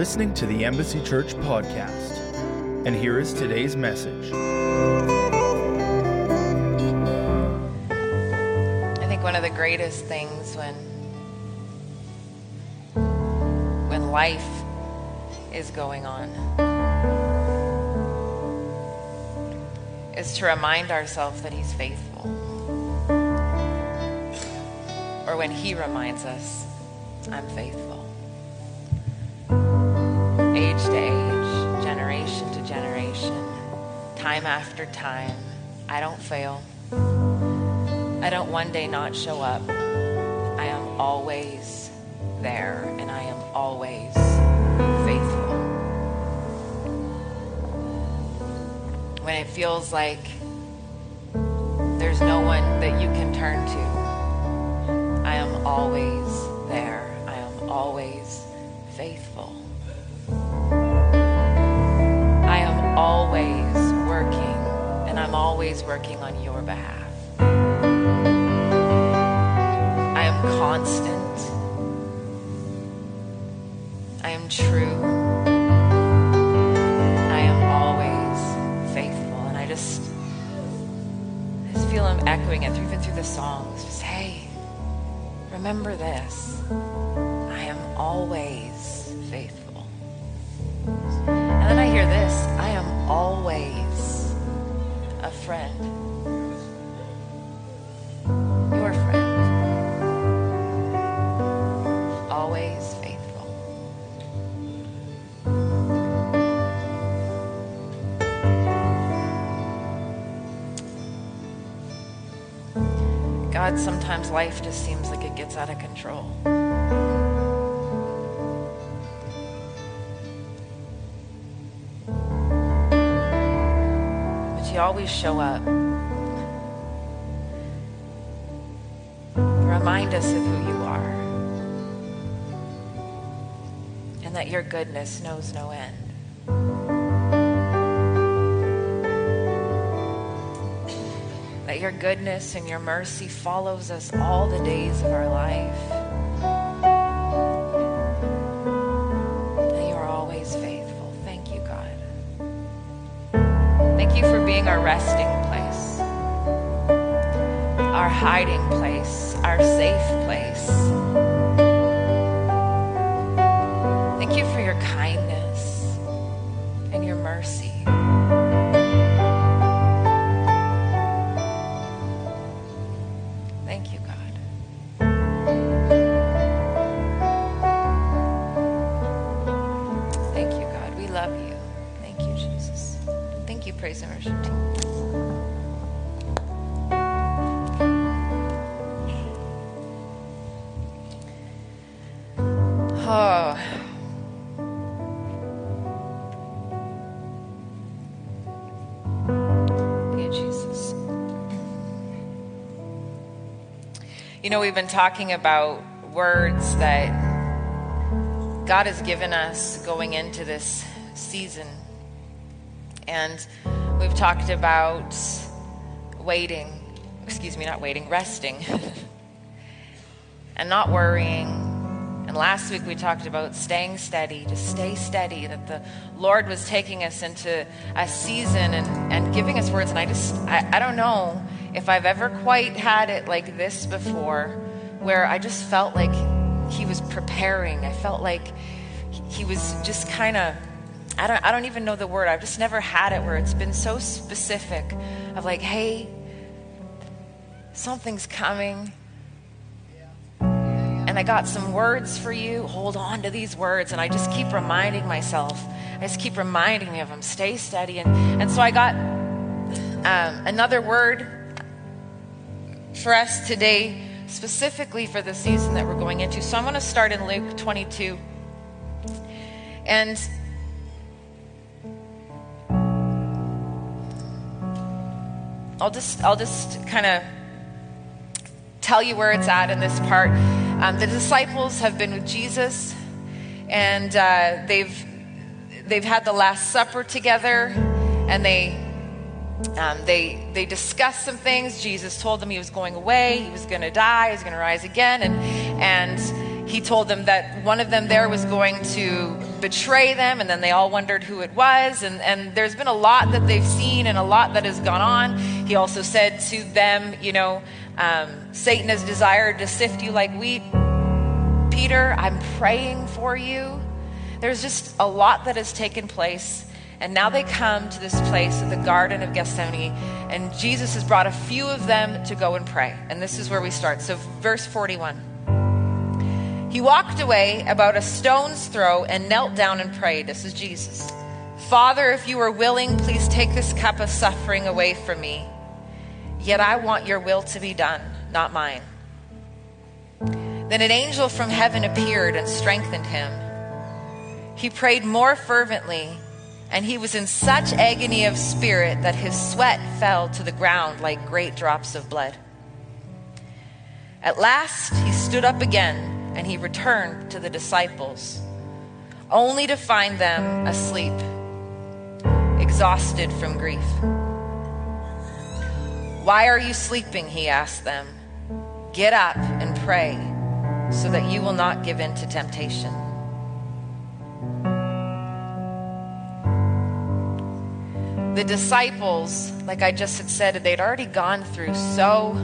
listening to the Embassy Church podcast. And here is today's message. I think one of the greatest things when when life is going on is to remind ourselves that he's faithful. Or when he reminds us, I'm faithful. Age to age, generation to generation, time after time, I don't fail. I don't one day not show up. I am always there and I am always faithful. When it feels like there's no one that you can turn to, I am always there. I am always faithful. Always working and I'm always working on your behalf. I am constant. I am true. I am always faithful. And I just, I just feel him echoing it through, even through the songs. Just, hey, remember this. I am always faithful. And then I hear this always a friend. Your friend. Always faithful. God, sometimes life just seems like it gets out of control. Show up. Remind us of who you are. And that your goodness knows no end. That your goodness and your mercy follows us all the days of our life. You for being our resting place, our hiding place, our safe place. You know, we've been talking about words that God has given us going into this season. And we've talked about waiting, excuse me, not waiting, resting, and not worrying. And last week we talked about staying steady, to stay steady, that the Lord was taking us into a season and, and giving us words. And I just, I, I don't know if I've ever quite had it like this before, where I just felt like He was preparing. I felt like He was just kind of, I don't, I don't even know the word. I've just never had it where it's been so specific of like, hey, something's coming and I got some words for you. Hold on to these words. And I just keep reminding myself, I just keep reminding me of them. Stay steady. And, and so I got um, another word for us today, specifically for the season that we're going into. So I'm going to start in Luke 22. And I'll just I'll just kind of tell you where it's at in this part. Um, the disciples have been with Jesus, and uh, they've they've had the Last Supper together, and they um, they they discussed some things. Jesus told them he was going away, he was going to die, he was going to rise again, and and he told them that one of them there was going to betray them, and then they all wondered who it was. And, and there's been a lot that they've seen and a lot that has gone on. He also said to them, You know, um, Satan has desired to sift you like wheat. Peter, I'm praying for you. There's just a lot that has taken place. And now they come to this place of the Garden of Gethsemane, and Jesus has brought a few of them to go and pray. And this is where we start. So, verse 41. He walked away about a stone's throw and knelt down and prayed. This is Jesus. Father, if you are willing, please take this cup of suffering away from me. Yet I want your will to be done, not mine. Then an angel from heaven appeared and strengthened him. He prayed more fervently and he was in such agony of spirit that his sweat fell to the ground like great drops of blood. At last he stood up again and he returned to the disciples, only to find them asleep, exhausted from grief. Why are you sleeping? He asked them. Get up and pray so that you will not give in to temptation. The disciples, like I just had said, they'd already gone through so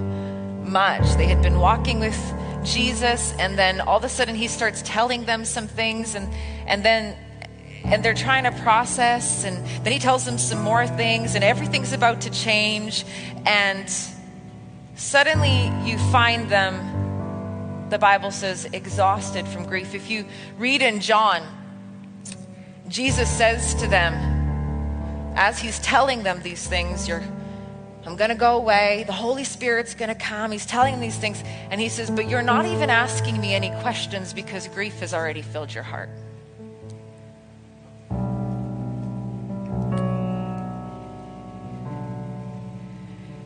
much. They had been walking with Jesus, and then all of a sudden he starts telling them some things, and, and then and they're trying to process, and then he tells them some more things, and everything's about to change, and suddenly you find them, the Bible says, exhausted from grief. If you read in John, Jesus says to them, as he's telling them these things, you're I'm going to go away. The Holy Spirit's going to come. He's telling them these things. And he says, But you're not even asking me any questions because grief has already filled your heart.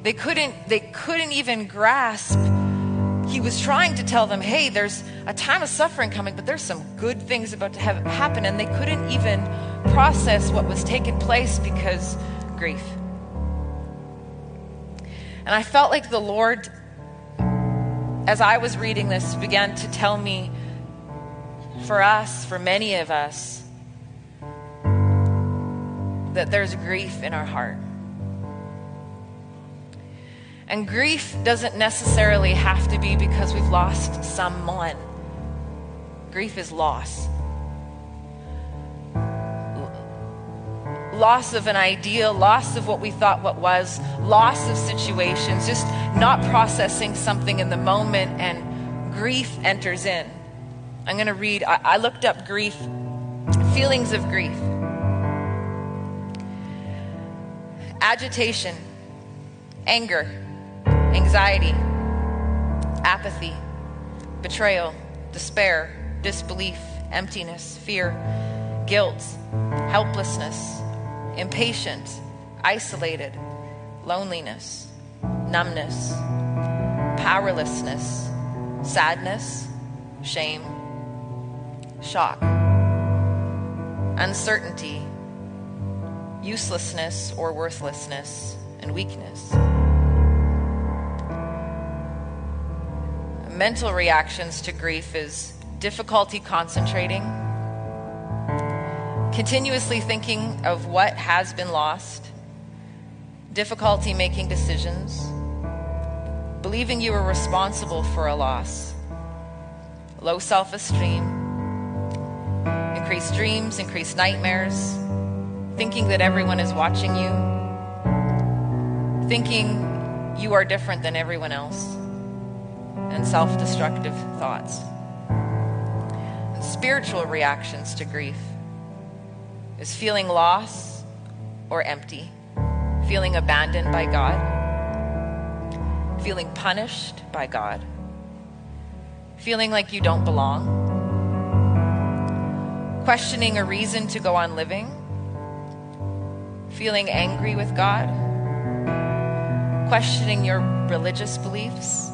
They couldn't, they couldn't even grasp. He was trying to tell them, hey, there's a time of suffering coming, but there's some good things about to have happen. And they couldn't even process what was taking place because grief. And I felt like the Lord, as I was reading this, began to tell me for us, for many of us, that there's grief in our heart. And grief doesn't necessarily have to be because we've lost someone. Grief is loss. loss of an ideal, loss of what we thought what was, loss of situations, just not processing something in the moment, and grief enters in. I'm going to read, I, I looked up grief, feelings of grief. Agitation, anger, anxiety, apathy, betrayal, despair, disbelief, emptiness, fear, guilt, helplessness, impatient, isolated, loneliness, numbness, powerlessness, sadness, shame, shock, uncertainty, uselessness or worthlessness, and weakness. Mental reactions to grief is difficulty concentrating continuously thinking of what has been lost, difficulty making decisions, believing you are responsible for a loss, low self esteem, increased dreams, increased nightmares, thinking that everyone is watching you, thinking you are different than everyone else, and self destructive thoughts. Spiritual reactions to grief is feeling lost or empty, feeling abandoned by God, feeling punished by God, feeling like you don't belong, questioning a reason to go on living, feeling angry with God, questioning your religious beliefs,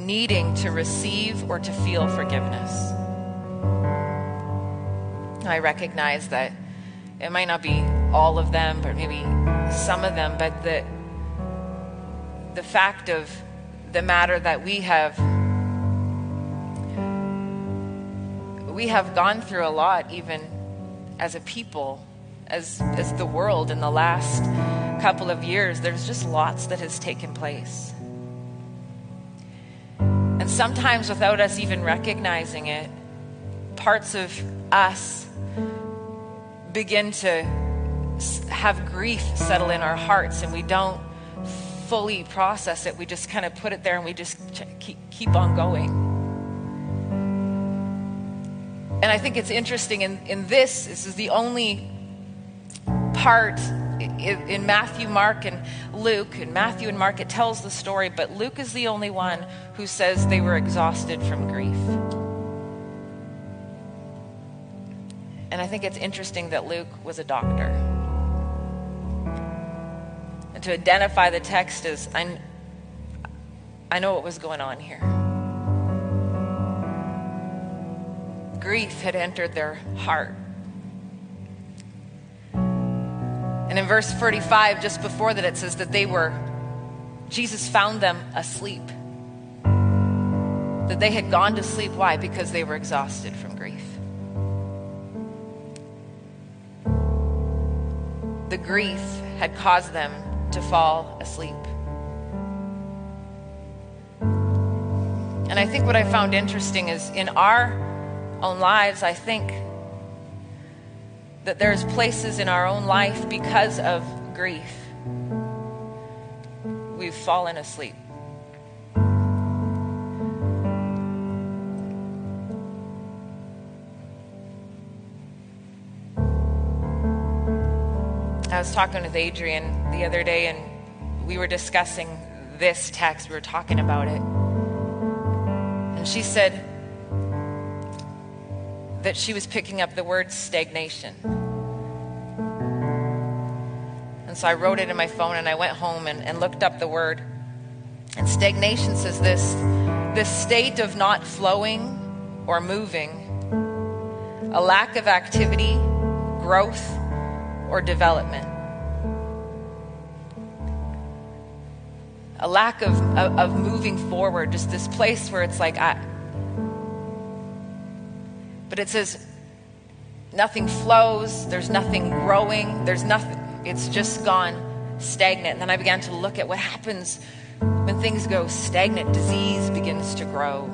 needing to receive or to feel forgiveness. I recognize that it might not be all of them, but maybe some of them, but the, the fact of the matter that we have we have gone through a lot, even as a people, as, as the world in the last couple of years. There's just lots that has taken place. Sometimes, without us even recognizing it, parts of us begin to have grief settle in our hearts and we don't fully process it. We just kind of put it there and we just keep, on going. And I think it's interesting in, in this, this is the only part in Matthew, Mark, and Luke. and Matthew and Mark, it tells the story, but Luke is the only one who says they were exhausted from grief. And I think it's interesting that Luke was a doctor and to identify the text as I, I know what was going on here. Grief had entered their heart. And in verse 45, just before that, it says that they were, Jesus found them asleep. That they had gone to sleep. Why? Because they were exhausted from grief. The grief had caused them to fall asleep. And I think what I found interesting is in our own lives, I think that there's places in our own life because of grief we've fallen asleep. I was talking with Adrian the other day, and we were discussing this text. We were talking about it. And she said that she was picking up the word stagnation. And so I wrote it in my phone and I went home and, and looked up the word. And stagnation says this this state of not flowing or moving, a lack of activity, growth, or development. A lack of, of, of, moving forward, just this place where it's like, I. But it says nothing flows, there's nothing growing, there's nothing, it's just gone stagnant. And then I began to look at what happens when things go stagnant. Disease begins to grow,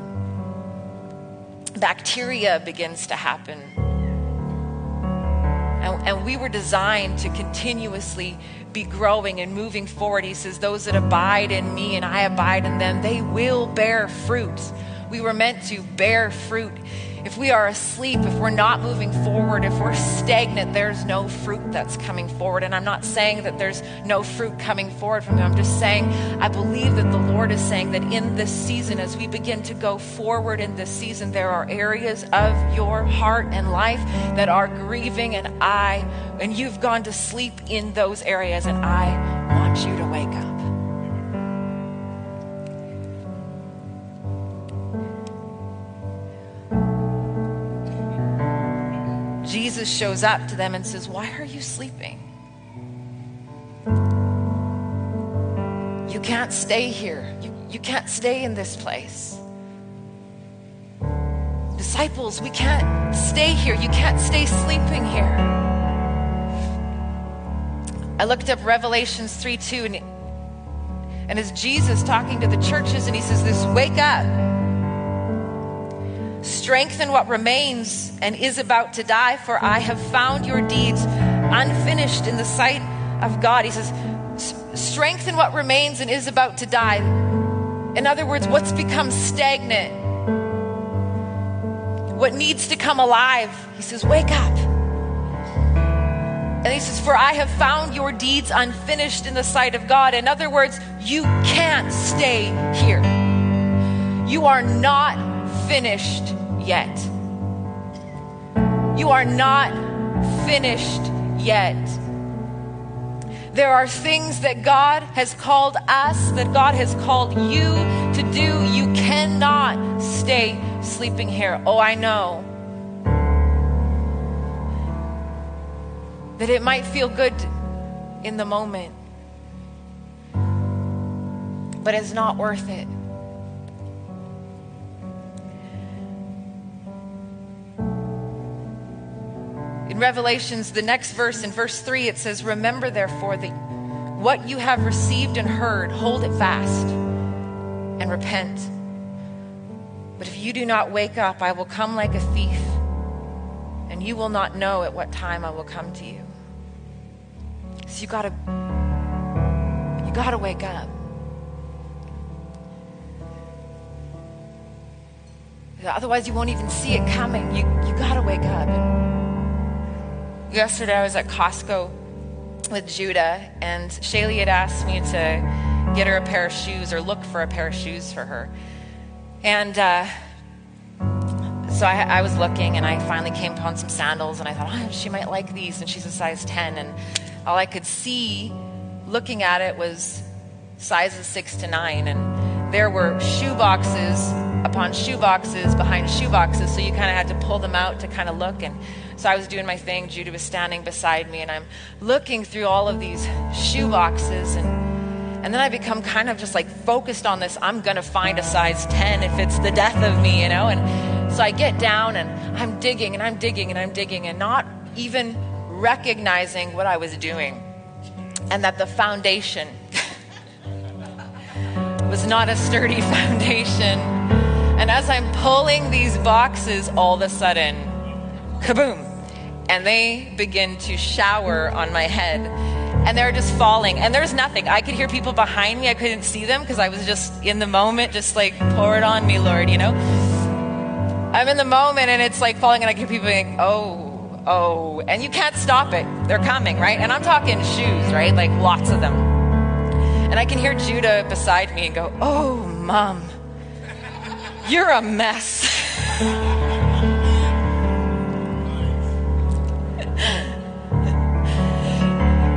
bacteria begins to happen and, and we were designed to continuously be growing and moving forward. He says, Those that abide in me and I abide in them, they will bear fruit. We were meant to bear fruit if we are asleep, if we're not moving forward, if we're stagnant, there's no fruit that's coming forward. And I'm not saying that there's no fruit coming forward from you. I'm just saying I believe that the Lord is saying that in this season, as we begin to go forward in this season, there are areas of your heart and life that are grieving, and I, and you've gone to sleep in those areas, and I want you to Jesus shows up to them and says, Why are you sleeping? You can't stay here. You, you can't stay in this place. Disciples, we can't stay here. You can't stay sleeping here. I looked up Revelations 3 2, and, and as Jesus talking to the churches, and he says, This wake up Strengthen what remains and is about to die, for I have found your deeds unfinished in the sight of God. He says, Strengthen what remains and is about to die. In other words, what's become stagnant, what needs to come alive. He says, Wake up. And he says, For I have found your deeds unfinished in the sight of God. In other words, you can't stay here. You are not finished yet. You are not finished yet. There are things that God has called us, that God has called you to do. You cannot stay sleeping here. Oh, I know. That it might feel good in the moment, but it's not worth it. In Revelations, the next verse, in verse 3, it says, Remember therefore that what you have received and heard, hold it fast and repent. But if you do not wake up, I will come like a thief, and you will not know at what time I will come to you. So you gotta you gotta wake up. Otherwise you won't even see it coming. You you gotta wake up. Yesterday I was at Costco with Judah, and Shaylee had asked me to get her a pair of shoes or look for a pair of shoes for her. And uh, so I, I, was looking, and I finally came upon some sandals, and I thought, oh, she might like these, and she's a size 10. And all I could see looking at it was sizes 6 to 9. And there were shoe boxes upon shoe boxes behind shoe boxes, so you kind of had to pull them out to kind of look. And so I was doing my thing. Judah was standing beside me, and I'm looking through all of these shoe boxes, and and then I become kind of just like focused on this. I'm gonna find a size 10 if it's the death of me, you know. And so I get down and I'm digging and I'm digging and I'm digging and not even recognizing what I was doing, and that the foundation was not a sturdy foundation. And as I'm pulling these boxes, all of a sudden, kaboom, and they begin to shower on my head. And they're just falling. And there's nothing. I could hear people behind me. I couldn't see them because I was just in the moment, just like, pour it on me, Lord, you know? I'm in the moment and it's like falling, and I hear people going, oh, oh. And you can't stop it. They're coming, right? And I'm talking shoes, right? Like lots of them. And I can hear Judah beside me and go, oh, mom, you're a mess.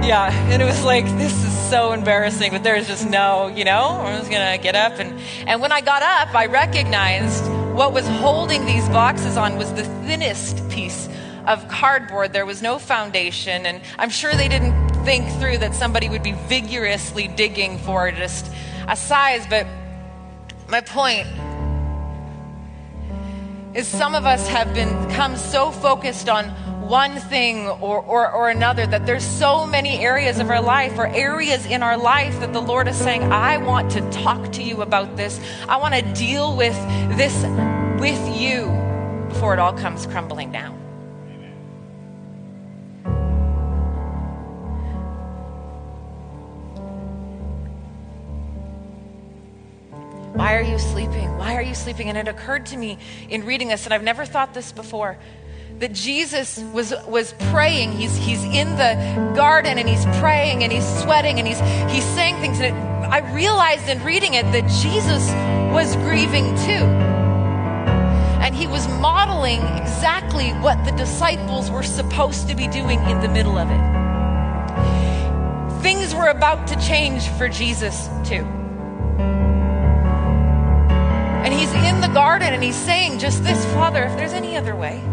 yeah, and it was like, this is so embarrassing, but there's just no, you know, I was gonna get up. And, and when I got up, I recognized what was holding these boxes on was the thinnest piece of cardboard. There was no foundation, and I'm sure they didn't think through that somebody would be vigorously digging for just a size. But my point is some of us have been, become so focused on one thing or, or, or another, that there's so many areas of our life or areas in our life that the Lord is saying, I want to talk to you about this. I want to deal with this with you before it all comes crumbling down. Are you sleeping? Why are you sleeping? And it occurred to me in reading this, and I've never thought this before that Jesus was, was praying. He's, he's in the garden and he's praying and he's sweating and he's, he's saying things. And it, I realized in reading it that Jesus was grieving too. And he was modeling exactly what the disciples were supposed to be doing in the middle of it. Things were about to change for Jesus too. He's in the garden and he's saying just this Father, if there's any other way,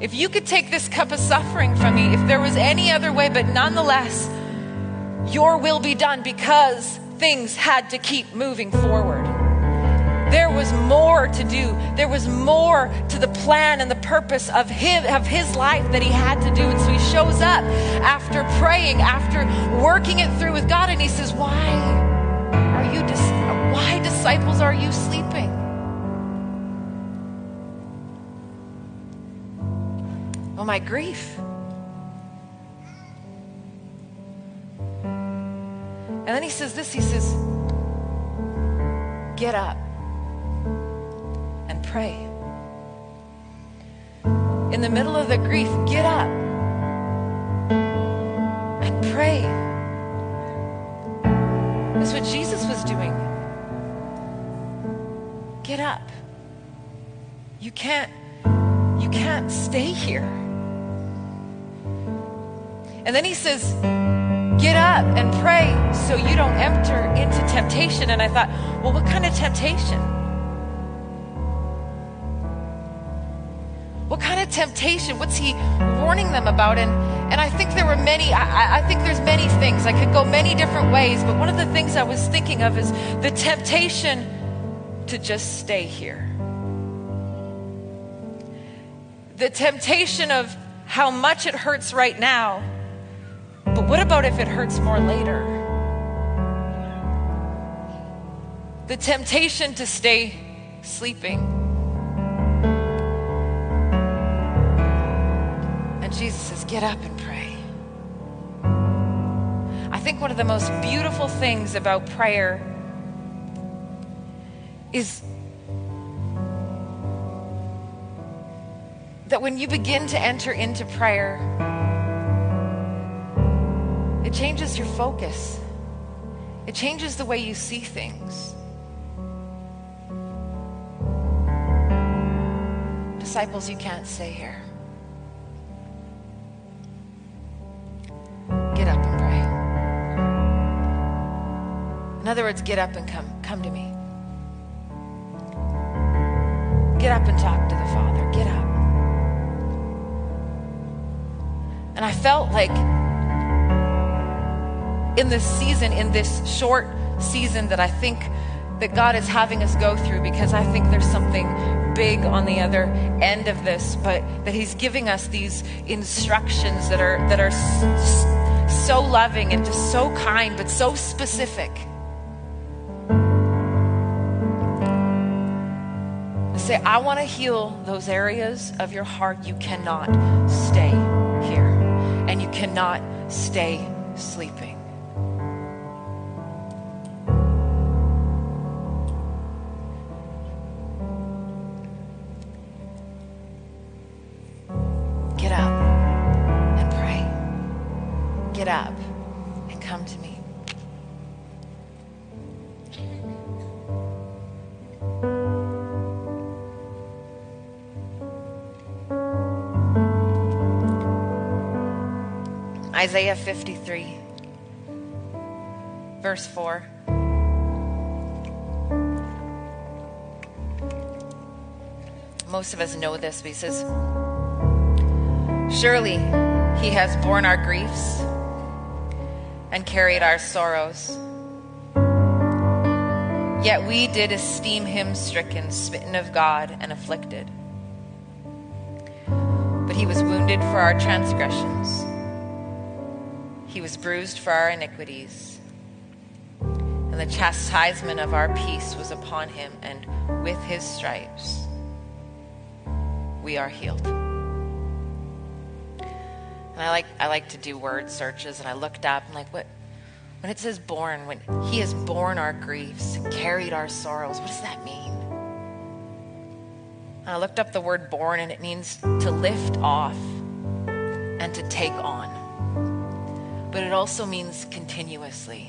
if you could take this cup of suffering from me, if there was any other way, but nonetheless, your will be done because things had to keep moving forward. There was more to do. There was more to the plan and the purpose of him of his life that he had to do. And so he shows up after praying, after working it through with God, and he says, Why disciples are you sleeping? Oh, my grief. And then he says this he says, Get up and pray. In the middle of the grief, get up and pray. That's what Jesus was doing. Get up. You can't you can't stay here. And then he says, Get up and pray so you don't enter into temptation. And I thought, Well, what kind of temptation? What kind of temptation? What's he warning them about? And, and I think there were many, I, I think there's many things. I could go many different ways, but one of the things I was thinking of is the temptation to just stay here the temptation of how much it hurts right now, but what about if it hurts more later? The temptation to stay sleeping. And Jesus says, Get up and pray. I think one of the most beautiful things about prayer is that when you begin to enter into prayer, it changes your focus, it changes the way you see things. Disciples, you can't stay here. Get up and pray. In other words, get up and come. Come to me. Get up and talk to the Father. Get up. And I felt like in this season, in this short season that I think that God is having us go through, because I think there's something big on the other end of this, but that He's giving us these instructions that are that are so loving and just so kind, but so specific. Say, I want to heal those areas of your heart you cannot stay here and you cannot stay sleeping. Isaiah 53, verse 4. Most of us know this, but he says, Surely he has borne our griefs and carried our sorrows. Yet we did esteem him stricken, smitten of God, and afflicted. But he was wounded for our transgressions he was bruised for our iniquities, and the chastisement of our peace was upon him, and with his stripes we are healed. And I like I like to do word searches, and I looked up and like what when it says born, when he has borne our griefs carried our sorrows, what does that mean? And I looked up the word born, and it means to lift off and to take on but it also means continuously.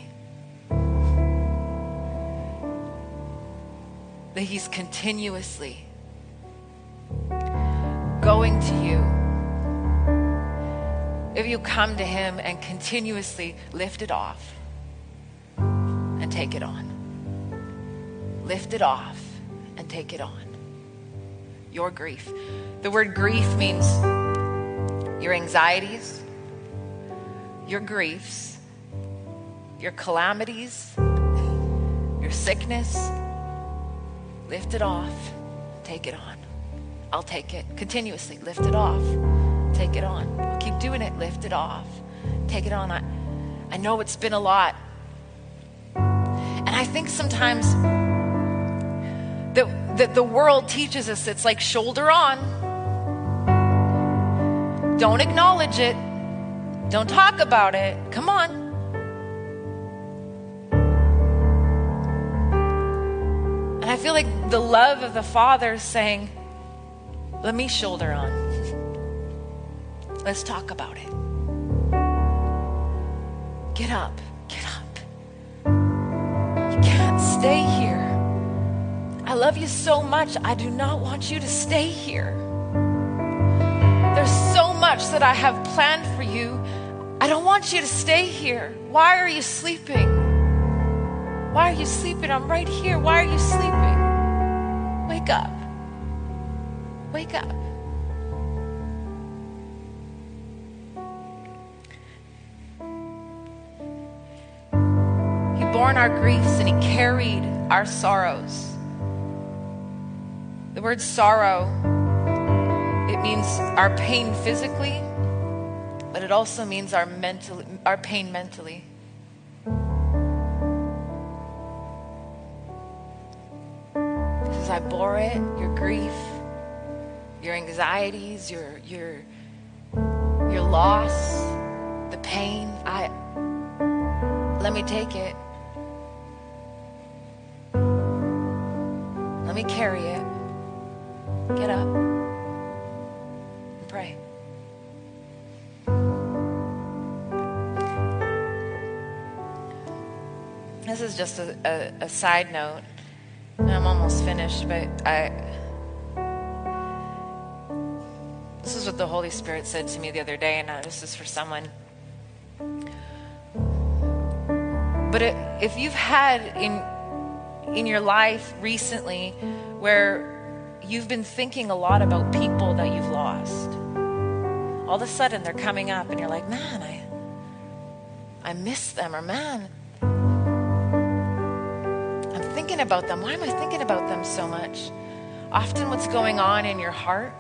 That He's continuously going to you. If you come to Him and continuously lift it off and take it on, lift it off and take it on. Your grief. The word grief means your anxieties your griefs, your calamities, your sickness. Lift it off. Take it on. I'll take it continuously. Lift it off. Take it on. I'll keep doing it. Lift it off. Take it on. I, I know it's been a lot. And I think sometimes that, that the world teaches us it's like shoulder on. Don't acknowledge it. Don't talk about it. Come on. And I feel like the love of the Father is saying, let me shoulder on. Let's talk about it. Get up. Get up. You can't stay here. I love you so much. I do not want you to stay here. There's so much that I have planned for you. I don't want you to stay here. Why are you sleeping? Why are you sleeping? I'm right here. Why are you sleeping? Wake up. Wake up. He bore our griefs and he carried our sorrows. The word sorrow it means our pain physically, but it also means our mental our pain mentally. Because I bore it, your grief, your anxieties, your your your loss, the pain. I let me take it. Let me carry it. Get up and pray. This is just a, a, a side note. And I'm almost finished, but I. This is what the Holy Spirit said to me the other day, and uh, this is for someone. But it, if you've had in in your life recently where you've been thinking a lot about people that you've lost, all of a sudden they're coming up, and you're like, "Man, I I miss them," or "Man, thinking about them. Why am I thinking about them so much?" Often, what's going on in your heart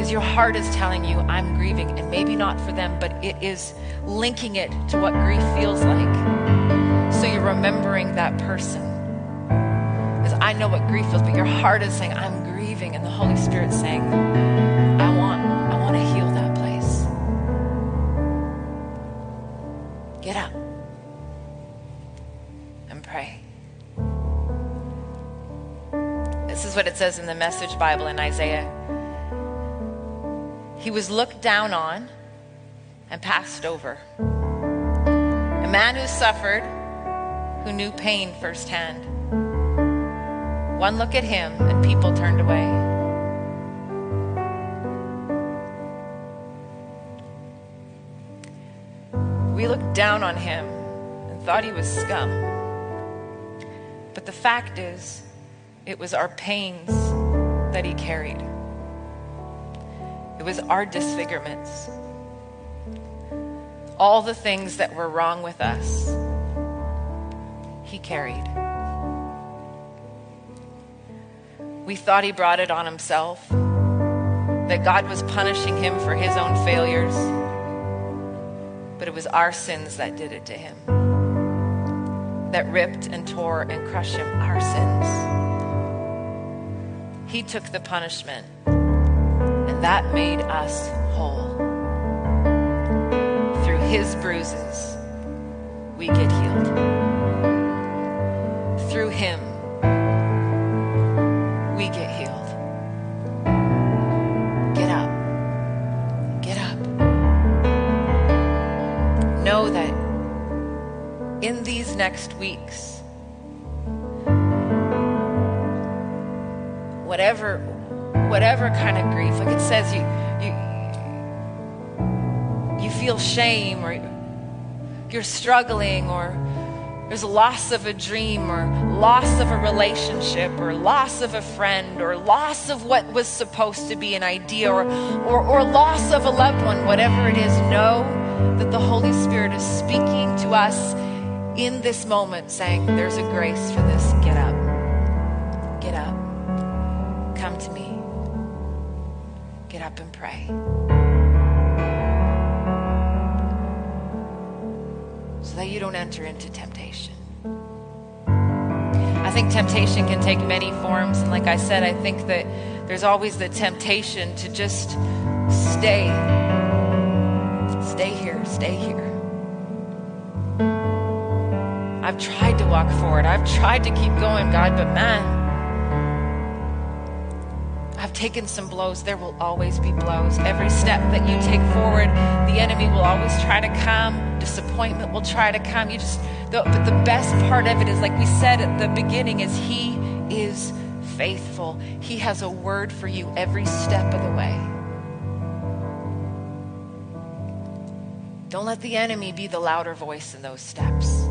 is your heart is telling you, I'm grieving, and maybe not for them, but it is linking it to what grief feels like. So you're remembering that person. Because I know what grief feels, but your heart is saying, I'm grieving, and the Holy Spirit's saying, This is what it says in the Message Bible in Isaiah. He was looked down on and passed over. A man who suffered, who knew pain firsthand. One look at him and people turned away. We looked down on him and thought he was scum. But the fact is, it was our pains that he carried. It was our disfigurements. All the things that were wrong with us, he carried. We thought he brought it on himself, that God was punishing him for his own failures, but it was our sins that did it to him, that ripped and tore and crushed him, our sins. He took the punishment and that made us whole. Through his bruises, we get healed. Through him, we get healed. Get up. Get up. Know that in these next weeks, says, you you you feel shame, or you're struggling, or there's a loss of a dream, or loss of a relationship, or loss of a friend, or loss of what was supposed to be an idea, or or, or loss of a loved one. Whatever it is, know that the Holy Spirit is speaking to us in this moment, saying, "There's a grace for this. Get up. Up and pray. So that you don't enter into temptation. I think temptation can take many forms. And like I said, I think that there's always the temptation to just stay. Stay here, stay here. I've tried to walk forward. I've tried to keep going, God, but man, I've taken some blows. There will always be blows. Every step that you take forward, the enemy will always try to come. Disappointment will try to come. You just, the, but the best part of it is, like we said at the beginning, is He is faithful. He has a word for you every step of the way. Don't let the enemy be the louder voice in those steps.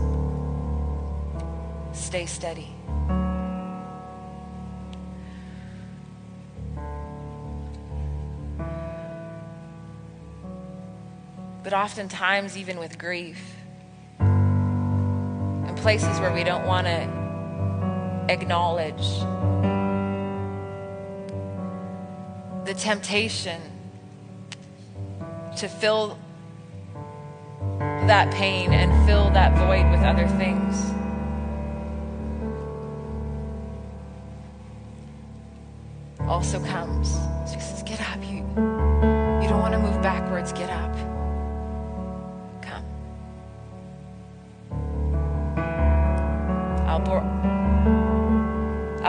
Stay steady. But oftentimes, even with grief, in places where we don't want to acknowledge, the temptation to fill that pain and fill that void with other things. Also comes. She says, Get up. You, you don't want to move backwards. Get up.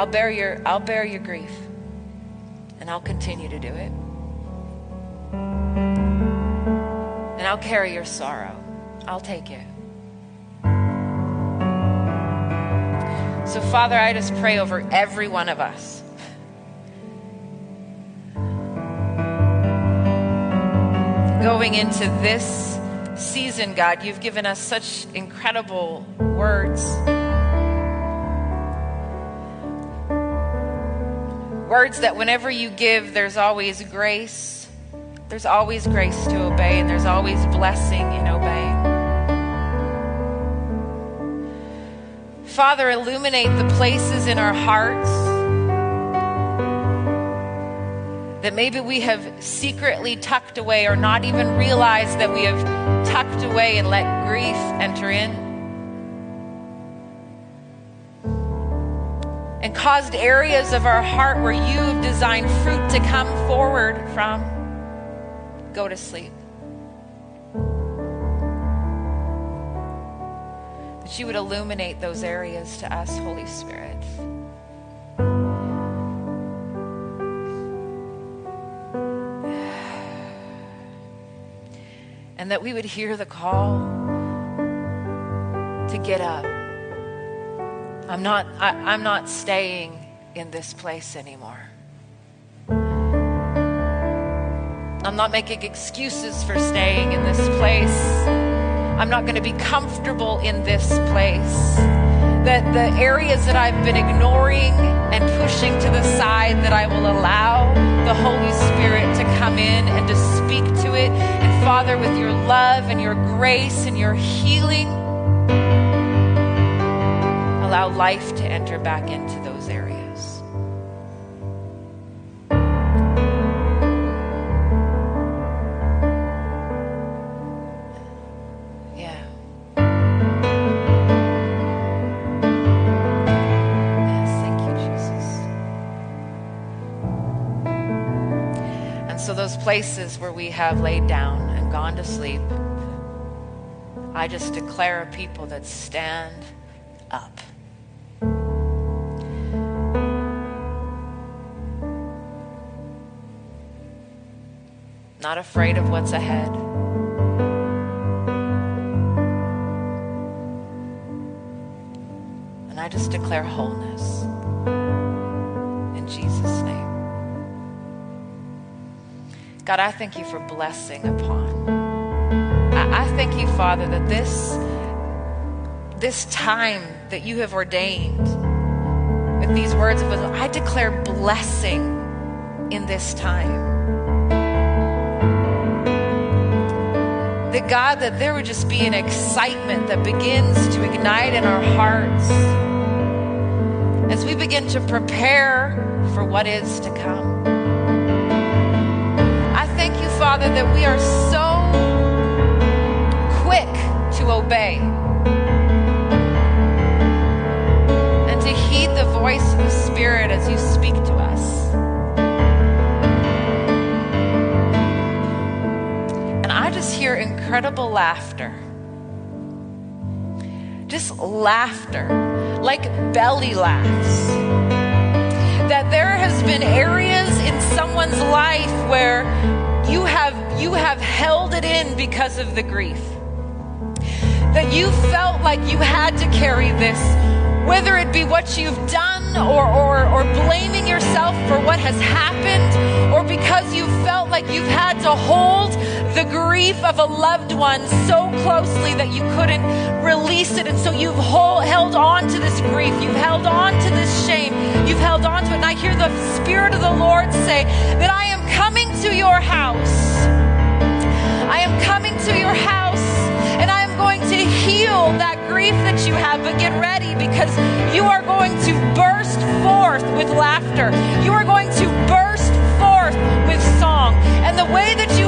I'll bear your I'll bear your grief. And I'll continue to do it. And I'll carry your sorrow. I'll take it. So, Father, I just pray over every one of us. Going into this season, God, you've given us such incredible words. Words that whenever you give, there's always grace. There's always grace to obey, and there's always blessing in obeying. Father, illuminate the places in our hearts that maybe we have secretly tucked away or not even realized that we have tucked away and let grief enter in. And caused areas of our heart where you've designed fruit to come forward from. Go to sleep. That you would illuminate those areas to us, Holy Spirit. And that we would hear the call to get up. I'm not, I, I'm not staying in this place anymore. I'm not making excuses for staying in this place. I'm not going to be comfortable in this place. That the areas that I've been ignoring and pushing to the side, that I will allow the Holy Spirit to come in and to speak to it. And Father, with your love and your grace and your healing, allow life to enter back into those areas. Yeah. Yes, thank you, Jesus. And so, those places where we have laid down and gone to sleep, I just declare a people that stand Not afraid of what's ahead. And I just declare wholeness in Jesus' name. God, I thank you for blessing upon. I, I thank you, Father, that this this time that you have ordained with these words of wisdom, I declare blessing in this time. God, that there would just be an excitement that begins to ignite in our hearts as we begin to prepare for what is to come. I thank you, Father, that we are so quick to obey. And to heed the voice of the Spirit as you speak to us. And I just hear incredible laughter. Just laughter, like belly laughs. That there has been areas in someone's life where you have you have held it in because of the grief. That you felt like you had to carry this whether it be what you've done or, or, or blaming yourself for what has happened, or because you felt like you've had to hold the grief of a loved one so closely that you couldn't release it. And so you've hold, held on to this grief, you've held on to this shame, you've held on to it. And I hear the Spirit of the Lord say that I am coming to your house. I am coming to your house and I am going to heal that grief that you have, but get ready because you are going to burst forth with laughter. You are going to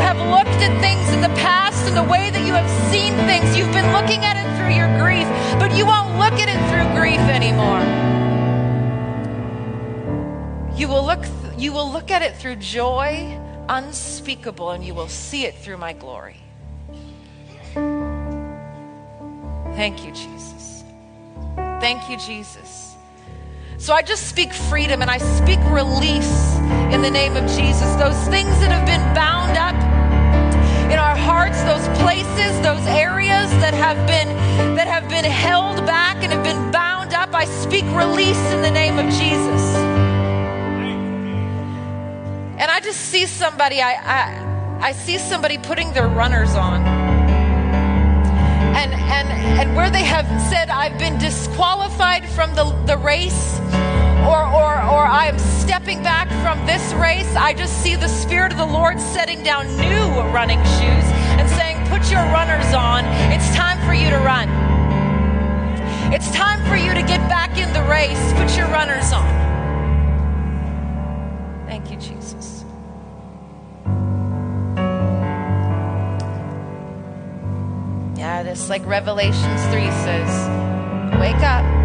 have looked at things in the past and the way that you have seen things. You've been looking at it through your grief, but you won't look at it through grief anymore. You will look you will look at it through joy unspeakable and you will see it through my glory. Thank you, Jesus. Thank you, Jesus. So I just speak freedom and I speak release in the name of Jesus. Those things that have been bound up in our hearts, those places, those areas that have been that have been held back and have been bound up, I speak release in the name of Jesus. And I just see somebody, I, I, I see somebody putting their runners on. And, and, and where they have said, I've been disqualified from the, the race, or, or, or I'm stepping back from this race, I just see the Spirit of the Lord setting down new running shoes and saying, Put your runners on. It's time for you to run. It's time for you to get back in the race. Put your runners on. Thank you, Jesus. Yeah, this like Revelations 3 says, wake up,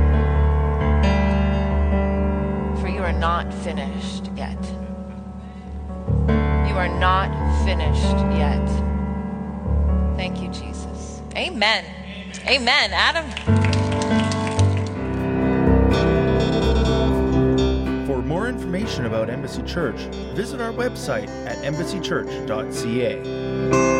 not finished yet. You are not finished yet. Thank you, Jesus. Amen. Amen. Adam. For more information about Embassy Church, visit our website at embassychurch.ca.